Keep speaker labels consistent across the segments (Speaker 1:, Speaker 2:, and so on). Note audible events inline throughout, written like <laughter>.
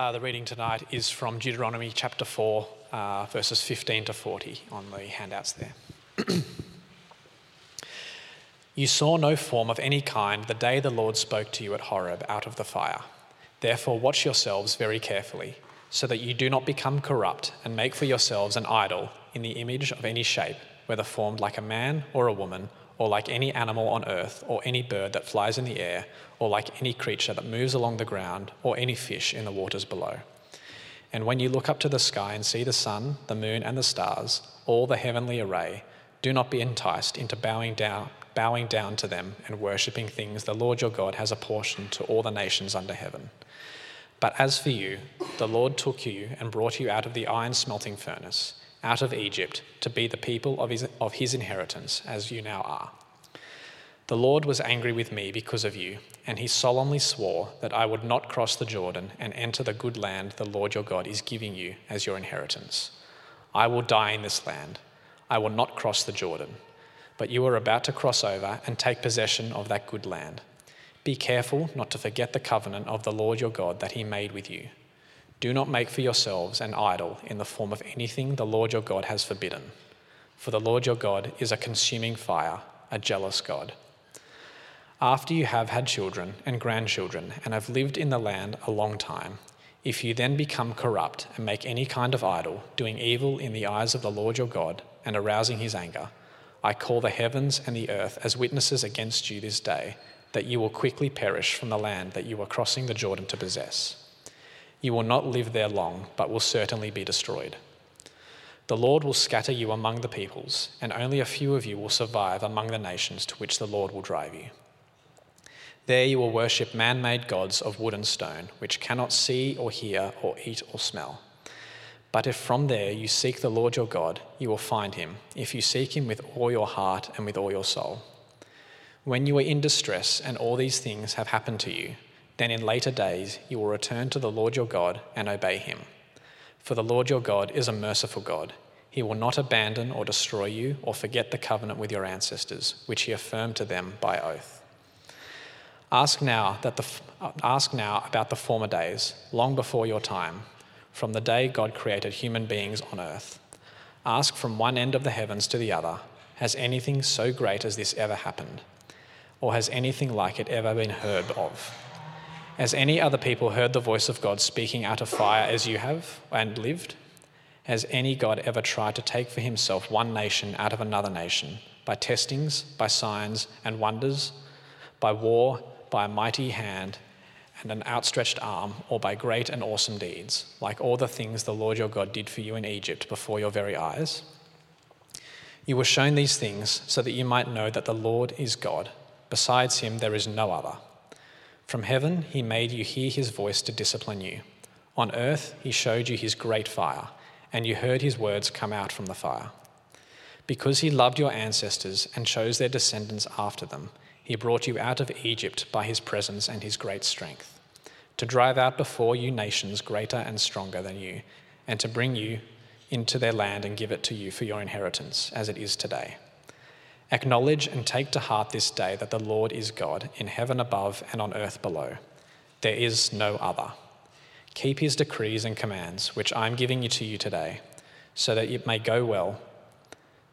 Speaker 1: Uh, the reading tonight is from Deuteronomy chapter 4, uh, verses 15 to 40 on the handouts there. <clears throat> you saw no form of any kind the day the Lord spoke to you at Horeb out of the fire. Therefore, watch yourselves very carefully, so that you do not become corrupt and make for yourselves an idol in the image of any shape, whether formed like a man or a woman, or like any animal on earth, or any bird that flies in the air, or like any creature that moves along the ground, or any fish in the waters below. And when you look up to the sky and see the sun, the moon, and the stars, all the heavenly array, do not be enticed into bowing down, bowing down to them and worshipping things the Lord your God has apportioned to all the nations under heaven. But as for you, the Lord took you and brought you out of the iron smelting furnace, out of Egypt, to be the people of his, of his inheritance, as you now are. The Lord was angry with me because of you, and he solemnly swore that I would not cross the Jordan and enter the good land the Lord your God is giving you as your inheritance. I will die in this land. I will not cross the Jordan. But you are about to cross over and take possession of that good land. Be careful not to forget the covenant of the Lord your God that he made with you. Do not make for yourselves an idol in the form of anything the Lord your God has forbidden. For the Lord your God is a consuming fire, a jealous God. After you have had children and grandchildren and have lived in the land a long time, if you then become corrupt and make any kind of idol, doing evil in the eyes of the Lord your God and arousing his anger, I call the heavens and the earth as witnesses against you this day that you will quickly perish from the land that you are crossing the Jordan to possess. You will not live there long, but will certainly be destroyed. The Lord will scatter you among the peoples, and only a few of you will survive among the nations to which the Lord will drive you. There you will worship man made gods of wood and stone, which cannot see or hear or eat or smell. But if from there you seek the Lord your God, you will find him, if you seek him with all your heart and with all your soul. When you are in distress and all these things have happened to you, then in later days you will return to the Lord your God and obey him. For the Lord your God is a merciful God. He will not abandon or destroy you or forget the covenant with your ancestors, which he affirmed to them by oath. Ask now, that the, uh, ask now about the former days, long before your time, from the day God created human beings on earth. Ask from one end of the heavens to the other Has anything so great as this ever happened? Or has anything like it ever been heard of? Has any other people heard the voice of God speaking out of fire as you have and lived? Has any God ever tried to take for himself one nation out of another nation by testings, by signs and wonders, by war by a mighty hand and an outstretched arm, or by great and awesome deeds, like all the things the Lord your God did for you in Egypt before your very eyes? You were shown these things so that you might know that the Lord is God. Besides him, there is no other. From heaven, he made you hear his voice to discipline you. On earth, he showed you his great fire, and you heard his words come out from the fire. Because he loved your ancestors and chose their descendants after them, he brought you out of Egypt by his presence and his great strength, to drive out before you nations greater and stronger than you, and to bring you into their land and give it to you for your inheritance, as it is today. Acknowledge and take to heart this day that the Lord is God, in heaven above and on earth below. There is no other. Keep his decrees and commands, which I am giving you to you today, so that it may go well,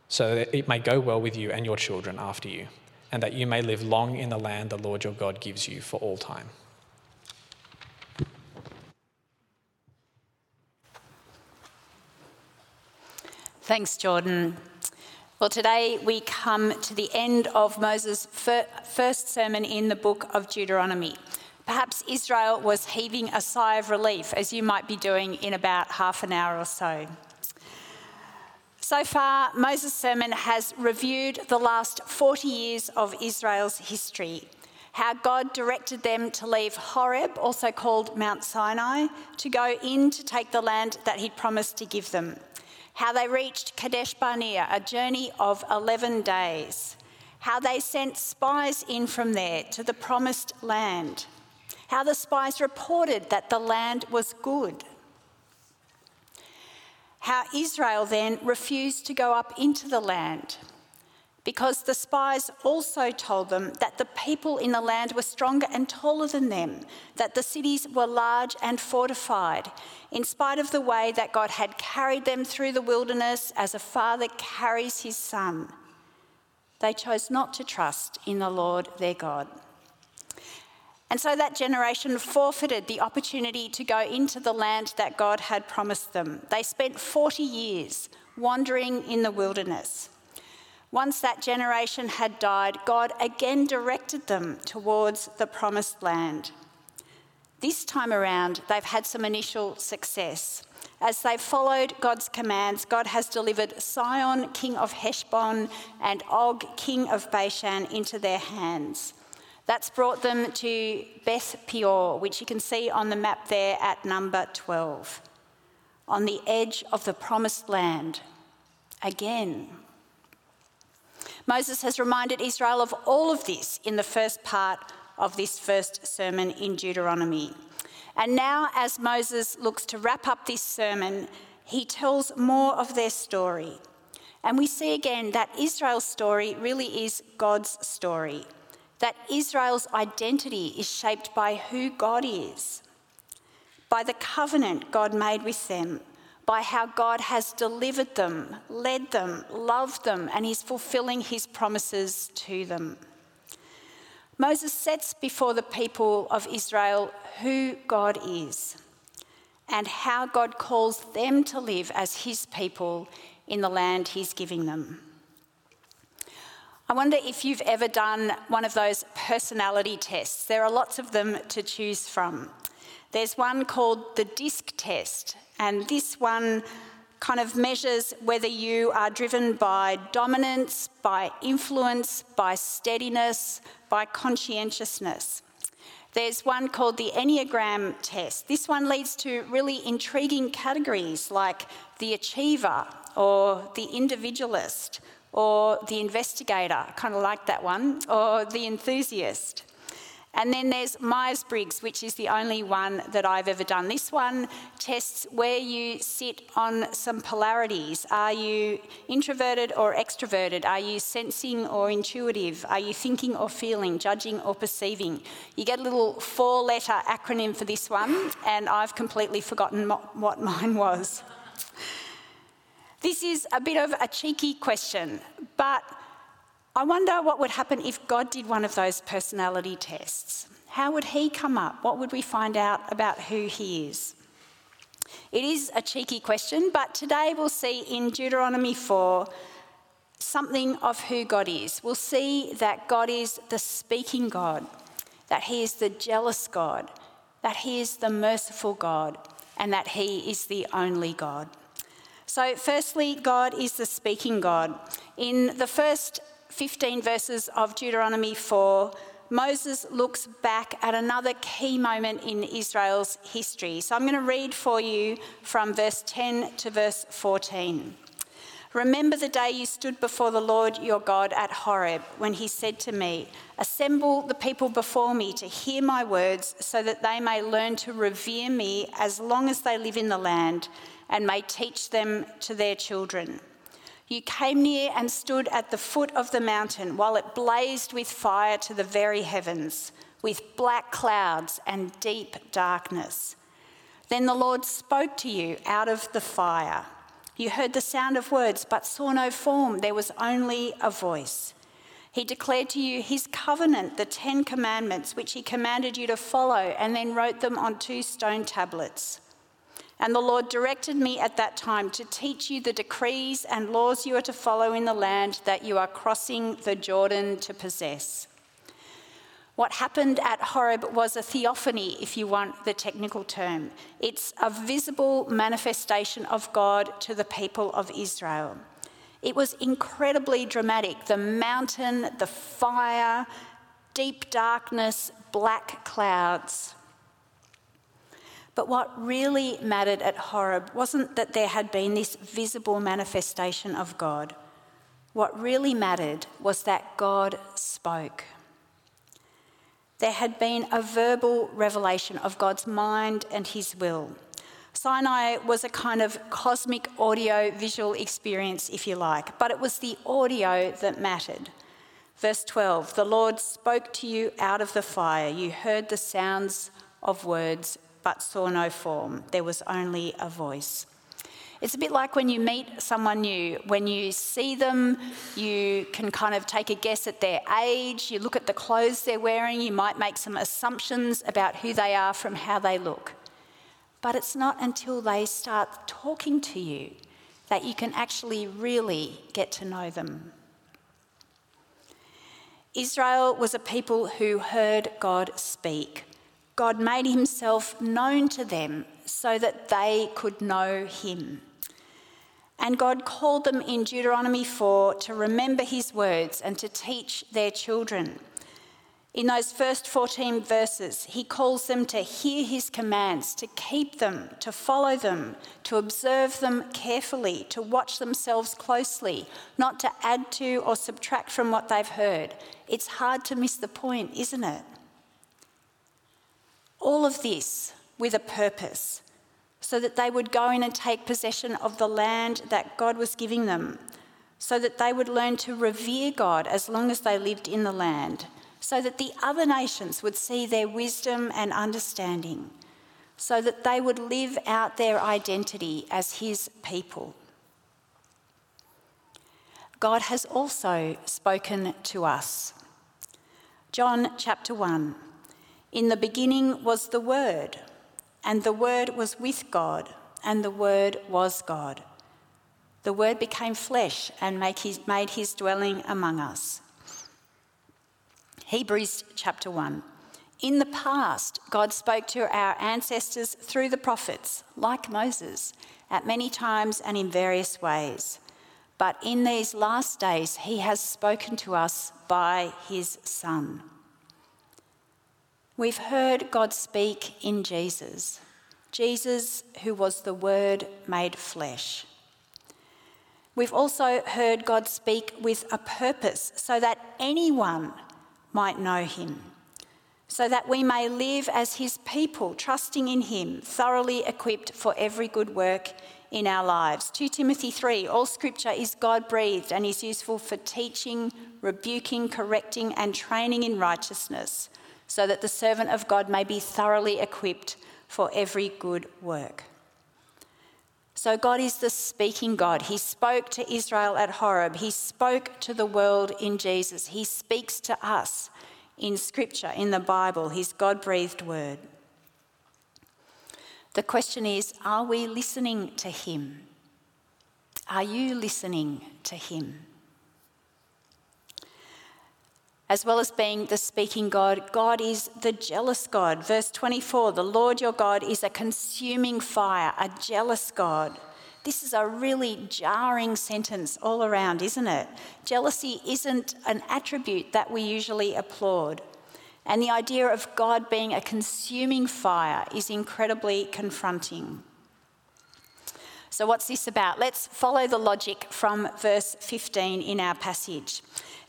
Speaker 1: so that it may go well with you and your children after you and that you may live long in the land the Lord your God gives you for all time.
Speaker 2: Thanks, Jordan. Well, today we come to the end of Moses' first sermon in the book of Deuteronomy. Perhaps Israel was heaving a sigh of relief, as you might be doing in about half an hour or so. So far, Moses' sermon has reviewed the last 40 years of Israel's history, how God directed them to leave Horeb, also called Mount Sinai, to go in to take the land that he'd promised to give them, how they reached Kadesh Barnea, a journey of 11 days, how they sent spies in from there to the promised land, how the spies reported that the land was good how Israel then refused to go up into the land. Because the spies also told them that the people in the land were stronger and taller than them, that the cities were large and fortified, in spite of the way that God had carried them through the wilderness as a father carries his son. They chose not to trust in the Lord their God. And so that generation forfeited the opportunity to go into the land that God had promised them. They spent 40 years wandering in the wilderness. Once that generation had died, God again directed them towards the promised land. This time around, they've had some initial success. As they've followed God's commands, God has delivered Sihon, king of Heshbon, and Og, king of Bashan, into their hands. That's brought them to Beth Peor, which you can see on the map there at number 12, on the edge of the promised land. Again, Moses has reminded Israel of all of this in the first part of this first sermon in Deuteronomy. And now, as Moses looks to wrap up this sermon, he tells more of their story. And we see again that Israel's story really is God's story, that Israel's identity is shaped by who God is, by the covenant God made with them, by how God has delivered them, led them, loved them, and is fulfilling his promises to them. Moses sets before the people of Israel who God is and how God calls them to live as his people in the land he's giving them. I wonder if you've ever done one of those personality tests. There are lots of them to choose from. There's one called the DISC test, and this one kind of measures whether you are driven by dominance, by influence, by steadiness, by conscientiousness. There's one called the Enneagram test. This one leads to really intriguing categories like the achiever or the individualist or the investigator, kind of like that one, or the enthusiast. And then there's Myers Briggs, which is the only one that I've ever done. This one tests where you sit on some polarities. Are you introverted or extroverted? Are you sensing or intuitive? Are you thinking or feeling, judging or perceiving? You get a little four letter acronym for this one, and I've completely forgotten what <laughs> mine was. This is a bit of a cheeky question, but I wonder what would happen if God did one of those personality tests. How would he come up? What would we find out about who he is? It is a cheeky question, but today we'll see in Deuteronomy 4 something of who God is. We'll see that God is the speaking God, that he is the jealous God, that he is the merciful God, and that he is the only God. So, firstly, God is the speaking God. In the first 15 verses of Deuteronomy 4, Moses looks back at another key moment in Israel's history. So I'm going to read for you from verse 10 to verse 14. Remember the day you stood before the Lord your God at Horeb, when he said to me, Assemble the people before me to hear my words, so that they may learn to revere me as long as they live in the land, and may teach them to their children. You came near and stood at the foot of the mountain while it blazed with fire to the very heavens, with black clouds and deep darkness. Then the Lord spoke to you out of the fire. You heard the sound of words, but saw no form. There was only a voice. He declared to you his covenant, the Ten Commandments, which he commanded you to follow, and then wrote them on two stone tablets. And the Lord directed me at that time to teach you the decrees and laws you are to follow in the land that you are crossing the Jordan to possess. What happened at Horeb was a theophany, if you want the technical term. It's a visible manifestation of God to the people of Israel. It was incredibly dramatic. The mountain, the fire, deep darkness, black clouds. But what really mattered at Horeb wasn't that there had been this visible manifestation of God. What really mattered was that God spoke. There had been a verbal revelation of God's mind and his will. Sinai was a kind of cosmic audio visual experience, if you like, but it was the audio that mattered. Verse 12 The Lord spoke to you out of the fire. You heard the sounds of words, but saw no form. There was only a voice. It's a bit like when you meet someone new. When you see them, you can kind of take a guess at their age, you look at the clothes they're wearing, you might make some assumptions about who they are from how they look. But it's not until they start talking to you that you can actually really get to know them. Israel was a people who heard God speak. God made himself known to them so that they could know him. And God called them in Deuteronomy 4 to remember his words and to teach their children. In those first 14 verses, he calls them to hear his commands, to keep them, to follow them, to observe them carefully, to watch themselves closely, not to add to or subtract from what they've heard. It's hard to miss the point, isn't it? Of this with a purpose so that they would go in and take possession of the land that God was giving them, so that they would learn to revere God as long as they lived in the land, so that the other nations would see their wisdom and understanding, so that they would live out their identity as His people. God has also spoken to us. John chapter 1 In the beginning was the Word and the Word was with God, and the Word was God. The Word became flesh and made his dwelling among us. Hebrews chapter 1. In the past, God spoke to our ancestors through the prophets, like Moses, at many times and in various ways. But in these last days, he has spoken to us by his Son. We've heard God speak in Jesus, Jesus, who was the Word made flesh. We've also heard God speak with a purpose so that anyone might know him, so that we may live as his people, trusting in him, thoroughly equipped for every good work in our lives. 2 Timothy 3 All scripture is God breathed and is useful for teaching, rebuking, correcting, and training in righteousness so that the servant of God may be thoroughly equipped for every good work. So, God is the speaking God. He spoke to Israel at Horeb. He spoke to the world in Jesus. He speaks to us in Scripture, in the Bible, His God breathed word. The question is are we listening to Him? Are you listening to Him? As well as being the speaking God, God is the jealous God. Verse 24 the Lord your God is a consuming fire, a jealous God. This is a really jarring sentence all around, isn't it? Jealousy isn't an attribute that we usually applaud. And the idea of God being a consuming fire is incredibly confronting. So, what's this about? Let's follow the logic from verse 15 in our passage.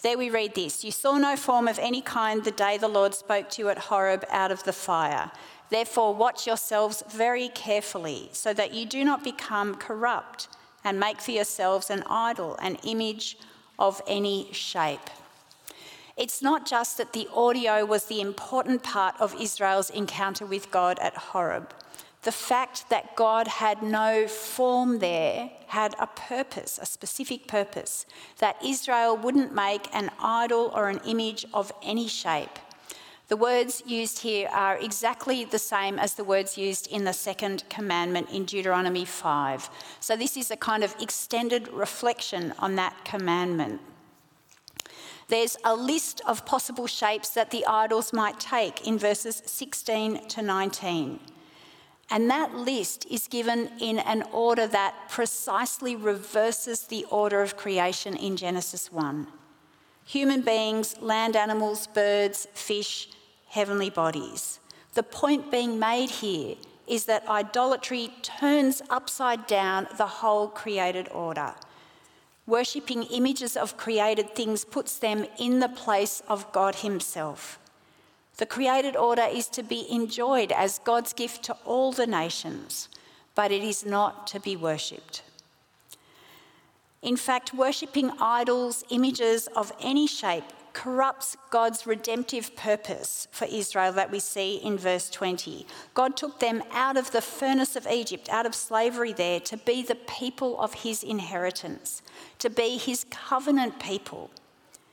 Speaker 2: There we read this You saw no form of any kind the day the Lord spoke to you at Horeb out of the fire. Therefore, watch yourselves very carefully so that you do not become corrupt and make for yourselves an idol, an image of any shape. It's not just that the audio was the important part of Israel's encounter with God at Horeb the fact that God had no form there had a purpose, a specific purpose, that Israel wouldn't make an idol or an image of any shape. The words used here are exactly the same as the words used in the second commandment in Deuteronomy 5. So, this is a kind of extended reflection on that commandment. There's a list of possible shapes that the idols might take in verses 16 to 19. And that list is given in an order that precisely reverses the order of creation in Genesis 1. Human beings, land animals, birds, fish, heavenly bodies. The point being made here is that idolatry turns upside down the whole created order. Worshipping images of created things puts them in the place of God Himself. The created order is to be enjoyed as God's gift to all the nations. but it is not to be worshipped. In fact, worshipping idols, images of any shape, corrupts God's redemptive purpose for Israel that we see in verse 20. God took them out of the furnace of Egypt, out of slavery there, to be the people of his inheritance, to be his covenant people.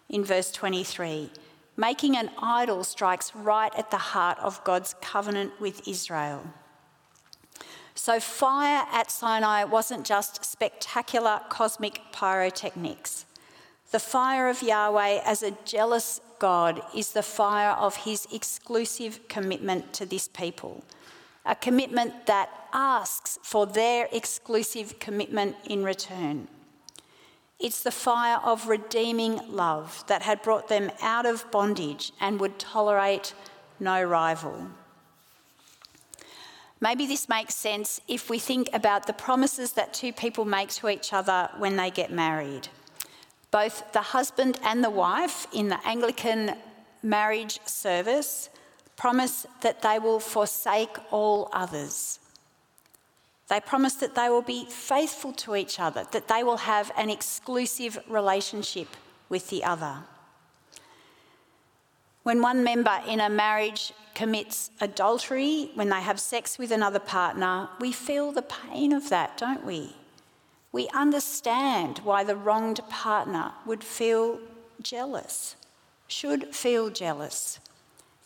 Speaker 2: In verse 23, making an idol strikes right at the heart of God's covenant with Israel. So, fire at Sinai wasn't just spectacular cosmic pyrotechnics. The fire of Yahweh as a jealous God is the fire of his exclusive commitment to this people, a commitment that asks for their exclusive commitment in return. It's the fire of redeeming love that had brought them out of bondage and would tolerate no rival. Maybe this makes sense if we think about the promises that two people make to each other when they get married. Both the husband and the wife in the Anglican marriage service promise that they will forsake all others. They promise that they will be faithful to each other, that they will have an exclusive relationship with the other. When one member in a marriage commits adultery, when they have sex with another partner, we feel the pain of that, don't we? We understand why the wronged partner would feel jealous, should feel jealous.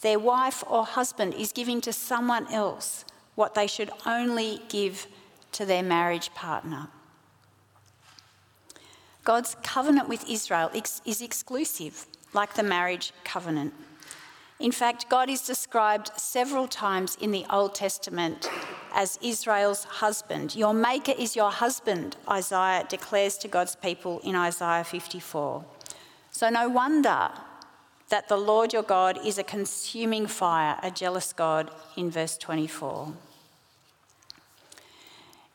Speaker 2: Their wife or husband is giving to someone else what they should only give to their marriage partner. God's covenant with Israel is exclusive, like the marriage covenant. In fact, God is described several times in the Old Testament as Israel's husband. Your maker is your husband, Isaiah declares to God's people in Isaiah 54. So, no wonder that the Lord your God is a consuming fire, a jealous God, in verse 24.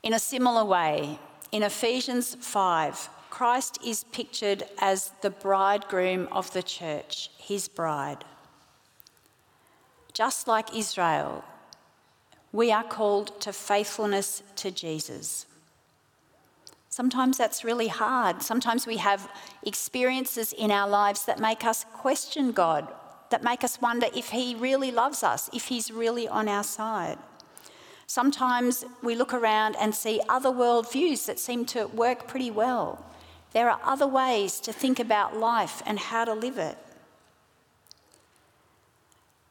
Speaker 2: In a similar way, in Ephesians 5, Christ is pictured as the bridegroom of the church, his bride. Just like Israel, we are called to faithfulness to Jesus. Sometimes that's really hard. Sometimes we have experiences in our lives that make us question God, that make us wonder if He really loves us, if He's really on our side. Sometimes we look around and see other worldviews that seem to work pretty well. There are other ways to think about life and how to live it.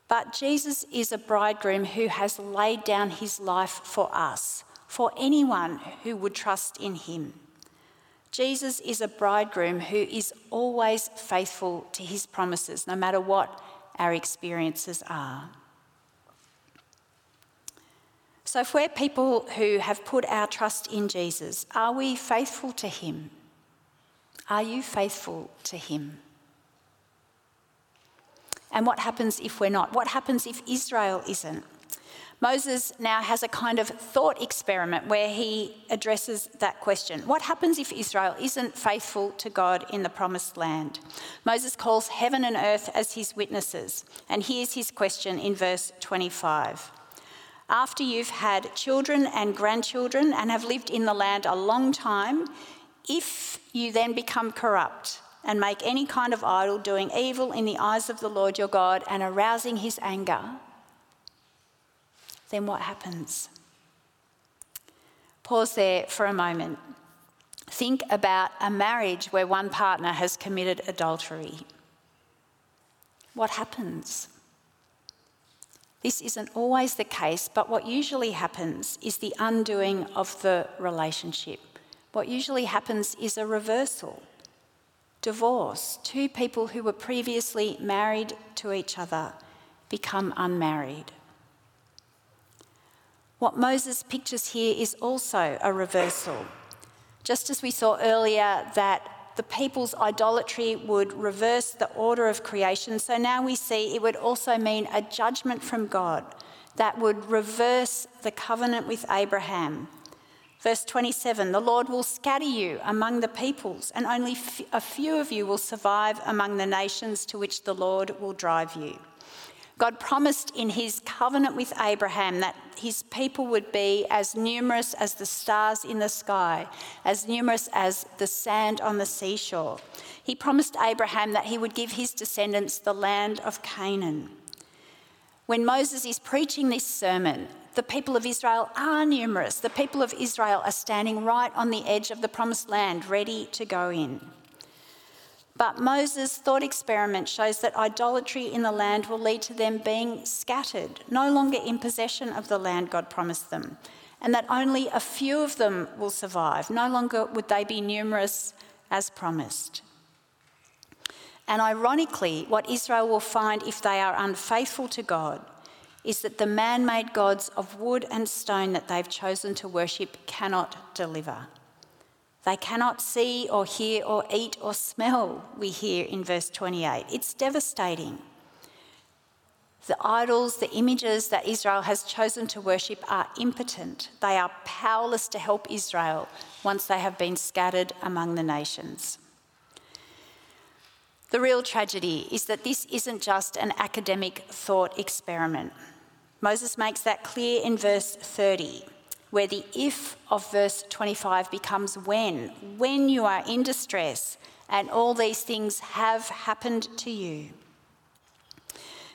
Speaker 2: But Jesus is a bridegroom who has laid down his life for us, for anyone who would trust in him. Jesus is a bridegroom who is always faithful to his promises, no matter what our experiences are. So, if we're people who have put our trust in Jesus, are we faithful to him? Are you faithful to him? And what happens if we're not? What happens if Israel isn't? Moses now has a kind of thought experiment where he addresses that question. What happens if Israel isn't faithful to God in the promised land? Moses calls heaven and earth as his witnesses. And here's his question in verse 25. After you've had children and grandchildren and have lived in the land a long time, if you then become corrupt and make any kind of idol, doing evil in the eyes of the Lord your God and arousing his anger, then what happens? Pause there for a moment. Think about a marriage where one partner has committed adultery. What happens? This isn't always the case, but what usually happens is the undoing of the relationship. What usually happens is a reversal divorce. Two people who were previously married to each other become unmarried. What Moses pictures here is also a reversal. Just as we saw earlier that the people's idolatry would reverse the order of creation, so now we see it would also mean a judgment from God that would reverse the covenant with Abraham Verse 27 The Lord will scatter you among the peoples, and only a few of you will survive among the nations to which the Lord will drive you. God promised in his covenant with Abraham that his people would be as numerous as the stars in the sky, as numerous as the sand on the seashore. He promised Abraham that he would give his descendants the land of Canaan. When Moses is preaching this sermon, the people of Israel are numerous. The people of Israel are standing right on the edge of the promised land, ready to go in. But Moses' thought experiment shows that idolatry in the land will lead to them being scattered, no longer in possession of the land God promised them, and that only a few of them will survive. No longer would they be numerous as promised. And ironically, what Israel will find if they are unfaithful to God is that the man made gods of wood and stone that they've chosen to worship cannot deliver. They cannot see or hear or eat or smell, we hear in verse 28. It's devastating. The idols, the images that Israel has chosen to worship are impotent. They are powerless to help Israel once they have been scattered among the nations. The real tragedy is that this isn't just an academic thought experiment. Moses makes that clear in verse 30 where the if of verse 25 becomes when. When you are in distress and all these things have happened to you.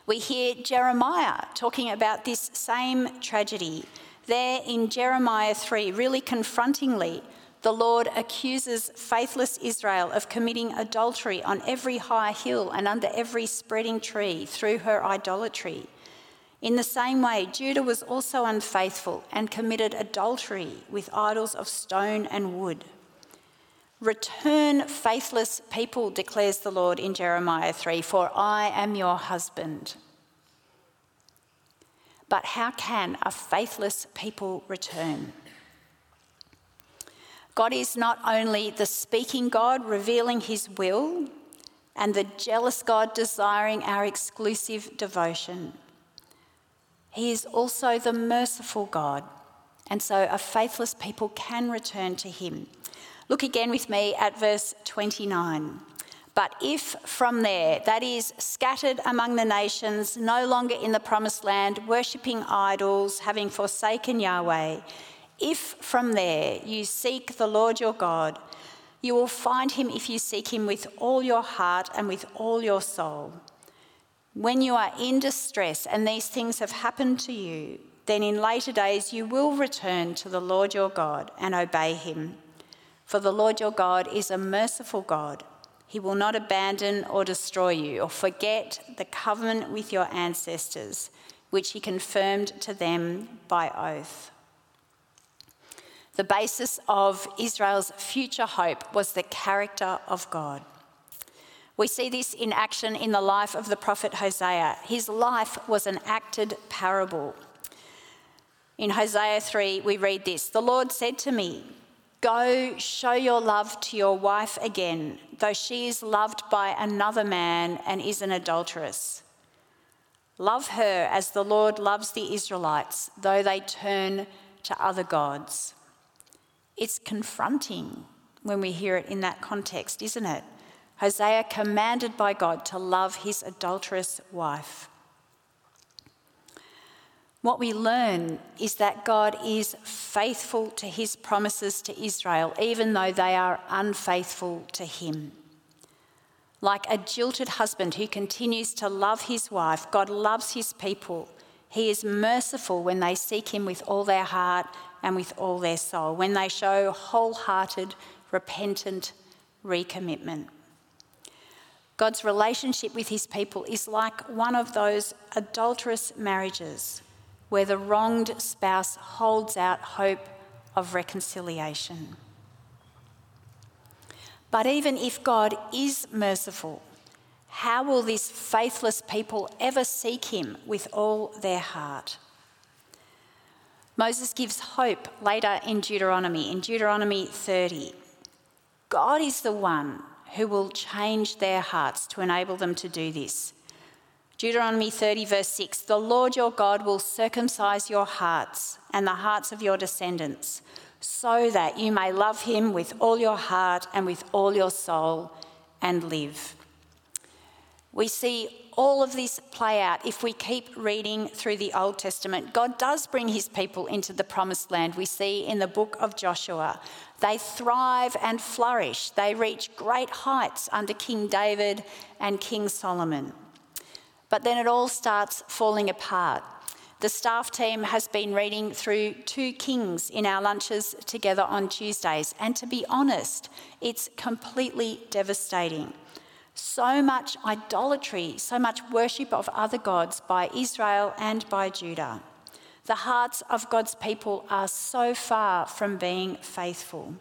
Speaker 2: We hear Jeremiah talking about this same tragedy. There in Jeremiah 3, really confrontingly, the Lord accuses faithless Israel of committing adultery on every high hill and under every spreading tree through her idolatry. In the same way, Judah was also unfaithful and committed adultery with idols of stone and wood. Return, faithless people, declares the Lord in Jeremiah 3, for I am your husband. But how can a faithless people return? God is not only the speaking God revealing his will and the jealous God desiring our exclusive devotion. He is also the merciful God, and so a faithless people can return to him. Look again with me at verse 29. But if from there, that is, scattered among the nations, no longer in the promised land, worshipping idols, having forsaken Yahweh, if from there you seek the Lord your God, you will find him if you seek him with all your heart and with all your soul. When you are in distress and these things have happened to you, then in later days you will return to the Lord your God and obey him. For the Lord your God is a merciful God. He will not abandon or destroy you or forget the covenant with your ancestors, which he confirmed to them by oath. The basis of Israel's future hope was the character of God. We see this in action in the life of the prophet Hosea. His life was an acted parable. In Hosea 3, we read this The Lord said to me, Go show your love to your wife again, though she is loved by another man and is an adulteress. Love her as the Lord loves the Israelites, though they turn to other gods. It's confronting when we hear it in that context, isn't it? Hosea commanded by God to love his adulterous wife. What we learn is that God is faithful to his promises to Israel, even though they are unfaithful to him. Like a jilted husband who continues to love his wife, God loves his people. He is merciful when they seek him with all their heart and with all their soul, when they show wholehearted, repentant recommitment. God's relationship with his people is like one of those adulterous marriages where the wronged spouse holds out hope of reconciliation. But even if God is merciful, how will this faithless people ever seek him with all their heart? Moses gives hope later in Deuteronomy, in Deuteronomy 30. God is the one who will change their hearts to enable them to do this. Deuteronomy 30, verse 6 The Lord your God will circumcise your hearts and the hearts of your descendants, so that you may love him with all your heart and with all your soul and live. We see all of this play out if we keep reading through the Old Testament. God does bring his people into the promised land. We see in the book of Joshua. They thrive and flourish. They reach great heights under King David and King Solomon. But then it all starts falling apart. The staff team has been reading through two Kings in our lunches together on Tuesdays, and to be honest, it's completely devastating. So much idolatry, so much worship of other gods by Israel and by Judah. The hearts of God's people are so far from being faithful.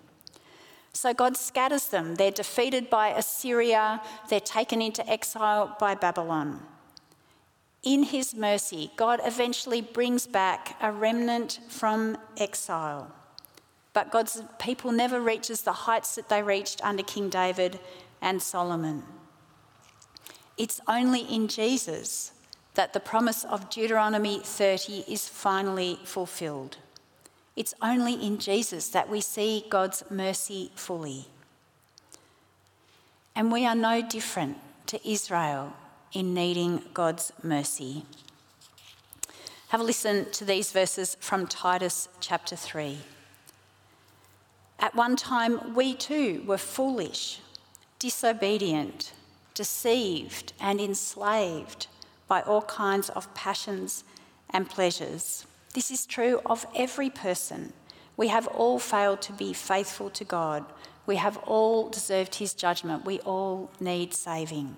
Speaker 2: So God scatters them. They're defeated by Assyria, they're taken into exile by Babylon. In his mercy, God eventually brings back a remnant from exile. But God's people never reaches the heights that they reached under King David and Solomon. It's only in Jesus that the promise of Deuteronomy 30 is finally fulfilled. It's only in Jesus that we see God's mercy fully. And we are no different to Israel in needing God's mercy. Have a listen to these verses from Titus chapter 3. At one time, we too were foolish, disobedient deceived and enslaved by all kinds of passions and pleasures. This is true of every person. We have all failed to be faithful to God. We have all deserved his judgment. We all need saving.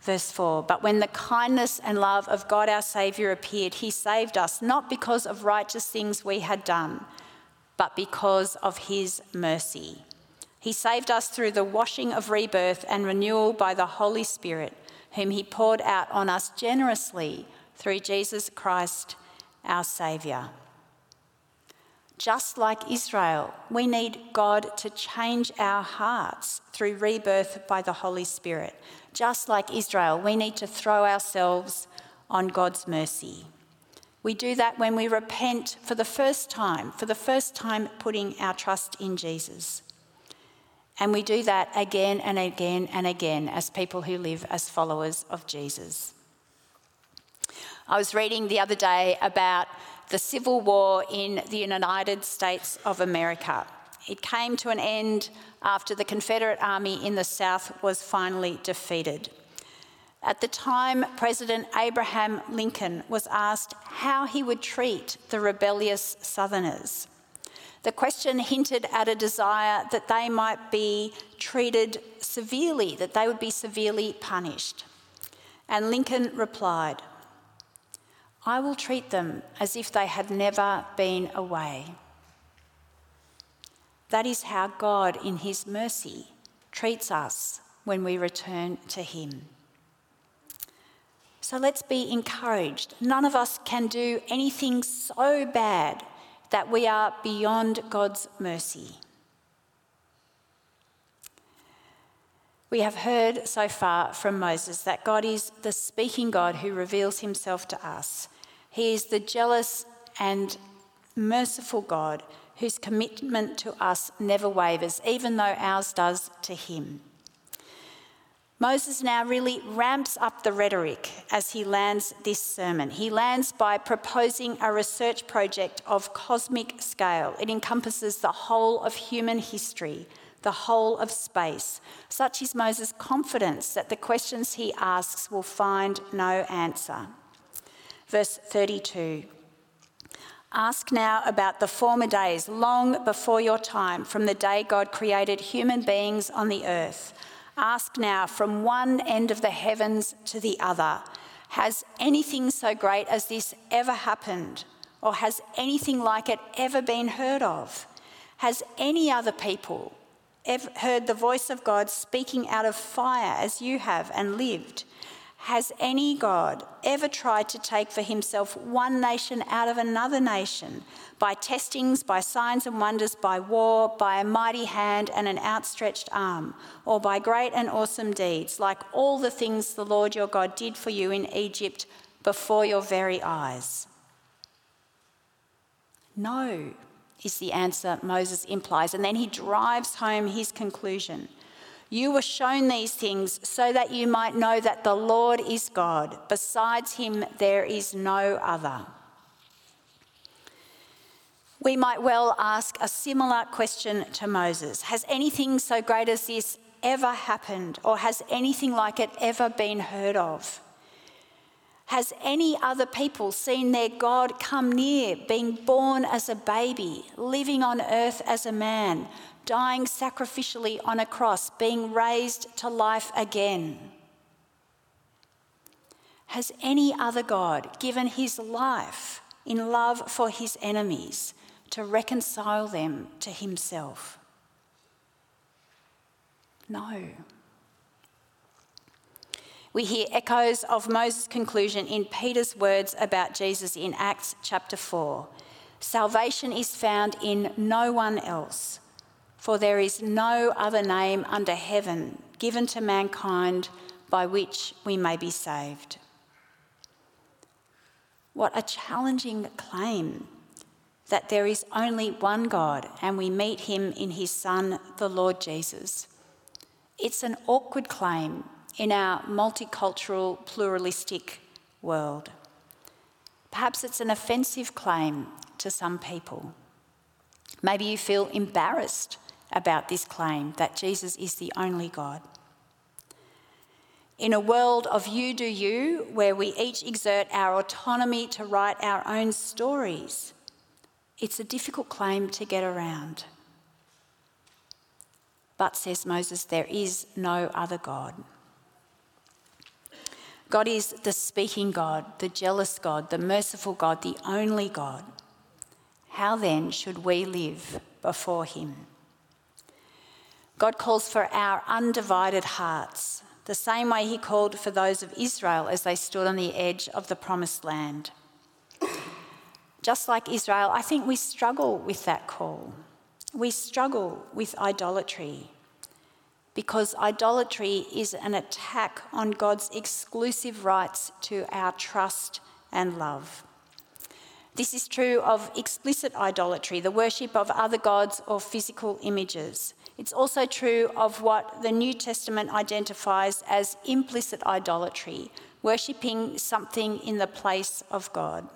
Speaker 2: Verse 4 But when the kindness and love of God our Saviour appeared, he saved us, not because of righteous things we had done, but because of his mercy. He saved us through the washing of rebirth and renewal by the Holy Spirit, whom He poured out on us generously through Jesus Christ, our Saviour. Just like Israel, we need God to change our hearts through rebirth by the Holy Spirit. Just like Israel, we need to throw ourselves on God's mercy. We do that when we repent for the first time, for the first time putting our trust in Jesus. And we do that again and again and again as people who live as followers of Jesus. I was reading the other day about the Civil War in the United States of America. It came to an end after the Confederate Army in the South was finally defeated. At the time, President Abraham Lincoln was asked how he would treat the rebellious Southerners. The question hinted at a desire that they might be treated severely, that they would be severely punished. And Lincoln replied, I will treat them as if they had never been away. That is how God, in His mercy, treats us when we return to Him. So let's be encouraged. None of us can do anything so bad that we are beyond God's mercy. We have heard so far from Moses that God is the speaking God who reveals himself to us. He is the jealous and merciful God whose commitment to us never wavers, even though ours does to him. Moses now really ramps up the rhetoric as he lands this sermon. He lands by proposing a research project of cosmic scale. It encompasses the whole of human history, the whole of space. Such is Moses' confidence that the questions he asks will find no answer. Verse 32 Ask now about the former days, long before your time, from the day God created human beings on the earth Ask now from one end of the heavens to the other Has anything so great as this ever happened? Or has anything like it ever been heard of? Has any other people ever heard the voice of God speaking out of fire as you have and lived? Has any God ever tried to take for himself one nation out of another nation by testings, by signs and wonders, by war, by a mighty hand and an outstretched arm, or by great and awesome deeds, like all the things the Lord your God did for you in Egypt before your very eyes? No, is the answer Moses implies. And then he drives home his conclusion. You were shown these things so that you might know that the Lord is God. Besides him, there is no other. We might well ask a similar question to Moses Has anything so great as this ever happened, or has anything like it ever been heard of? Has any other people seen their God come near, being born as a baby, living on earth as a man, dying sacrificially on a cross, being raised to life again? Has any other God given his life in love for his enemies to reconcile them to himself? No. We hear echoes of Moses' conclusion in Peter's words about Jesus in Acts chapter 4. Salvation is found in no one else, for there is no other name under heaven given to mankind by which we may be saved. What a challenging claim that there is only one God and we meet him in his Son, the Lord Jesus. It's an awkward claim in our multicultural, pluralistic world. Perhaps it's an offensive claim to some people. Maybe you feel embarrassed about this claim that Jesus is the only God. In a world of you do you, where we each exert our autonomy to write our own stories, it's a difficult claim to get around. But, says Moses, there is no other God. God is the speaking God, the jealous God, the merciful God, the only God. How then should we live before Him? God calls for our undivided hearts, the same way He called for those of Israel as they stood on the edge of the promised land. Just like Israel, I think we struggle with that call. We struggle with idolatry because idolatry is an attack on God's exclusive rights to our trust and love. This is true of explicit idolatry, the worship of other gods or physical images. It's also true of what the New Testament identifies as implicit idolatry, worshipping something in the place of God.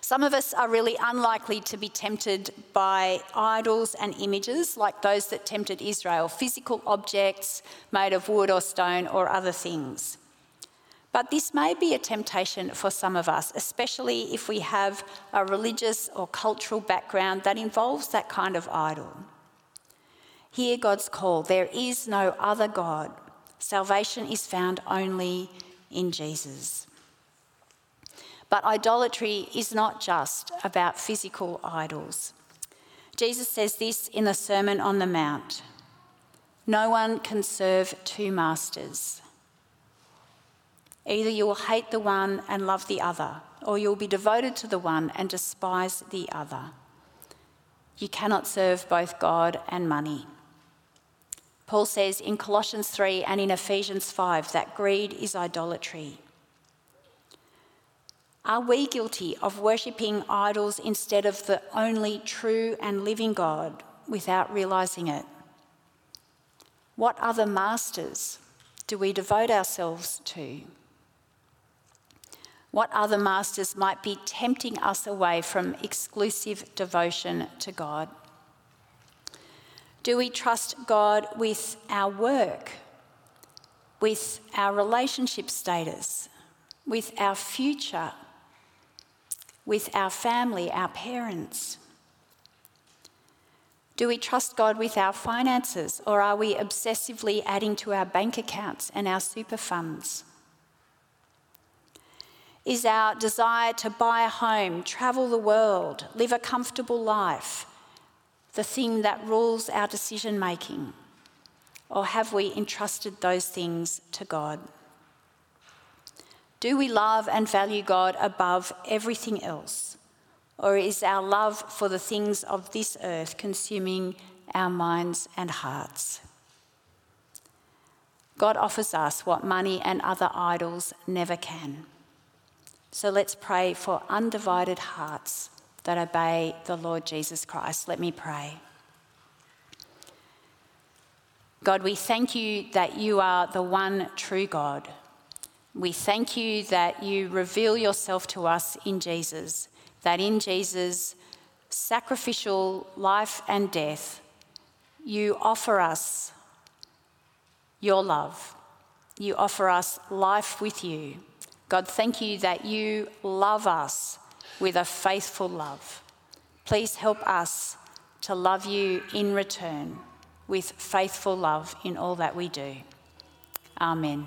Speaker 2: Some of us are really unlikely to be tempted by idols and images like those that tempted Israel, physical objects made of wood or stone or other things. But this may be a temptation for some of us, especially if we have a religious or cultural background that involves that kind of idol. Hear God's call there is no other God. Salvation is found only in Jesus. But idolatry is not just about physical idols. Jesus says this in the Sermon on the Mount No one can serve two masters. Either you will hate the one and love the other, or you'll be devoted to the one and despise the other. You cannot serve both God and money. Paul says in Colossians 3 and in Ephesians 5 that greed is idolatry. Are we guilty of worshipping idols instead of the only true and living God without realizing it? What other masters do we devote ourselves to? What other masters might be tempting us away from exclusive devotion to God? Do we trust God with our work, with our relationship status, with our future with our family, our parents? Do we trust God with our finances, or are we obsessively adding to our bank accounts and our super funds? Is our desire to buy a home, travel the world, live a comfortable life the thing that rules our decision making? Or have we entrusted those things to God? Do we love and value God above everything else? Or is our love for the things of this earth consuming our minds and hearts? God offers us what money and other idols never can. So let's pray for undivided hearts that obey the Lord Jesus Christ. Let me pray. God, we thank you that you are the one true God. We thank you that you reveal yourself to us in Jesus, that in Jesus' sacrificial life and death, you offer us your love. You offer us life with you. God, thank you that you love us with a faithful love. Please help us to love you in return with faithful love in all that we do. Amen.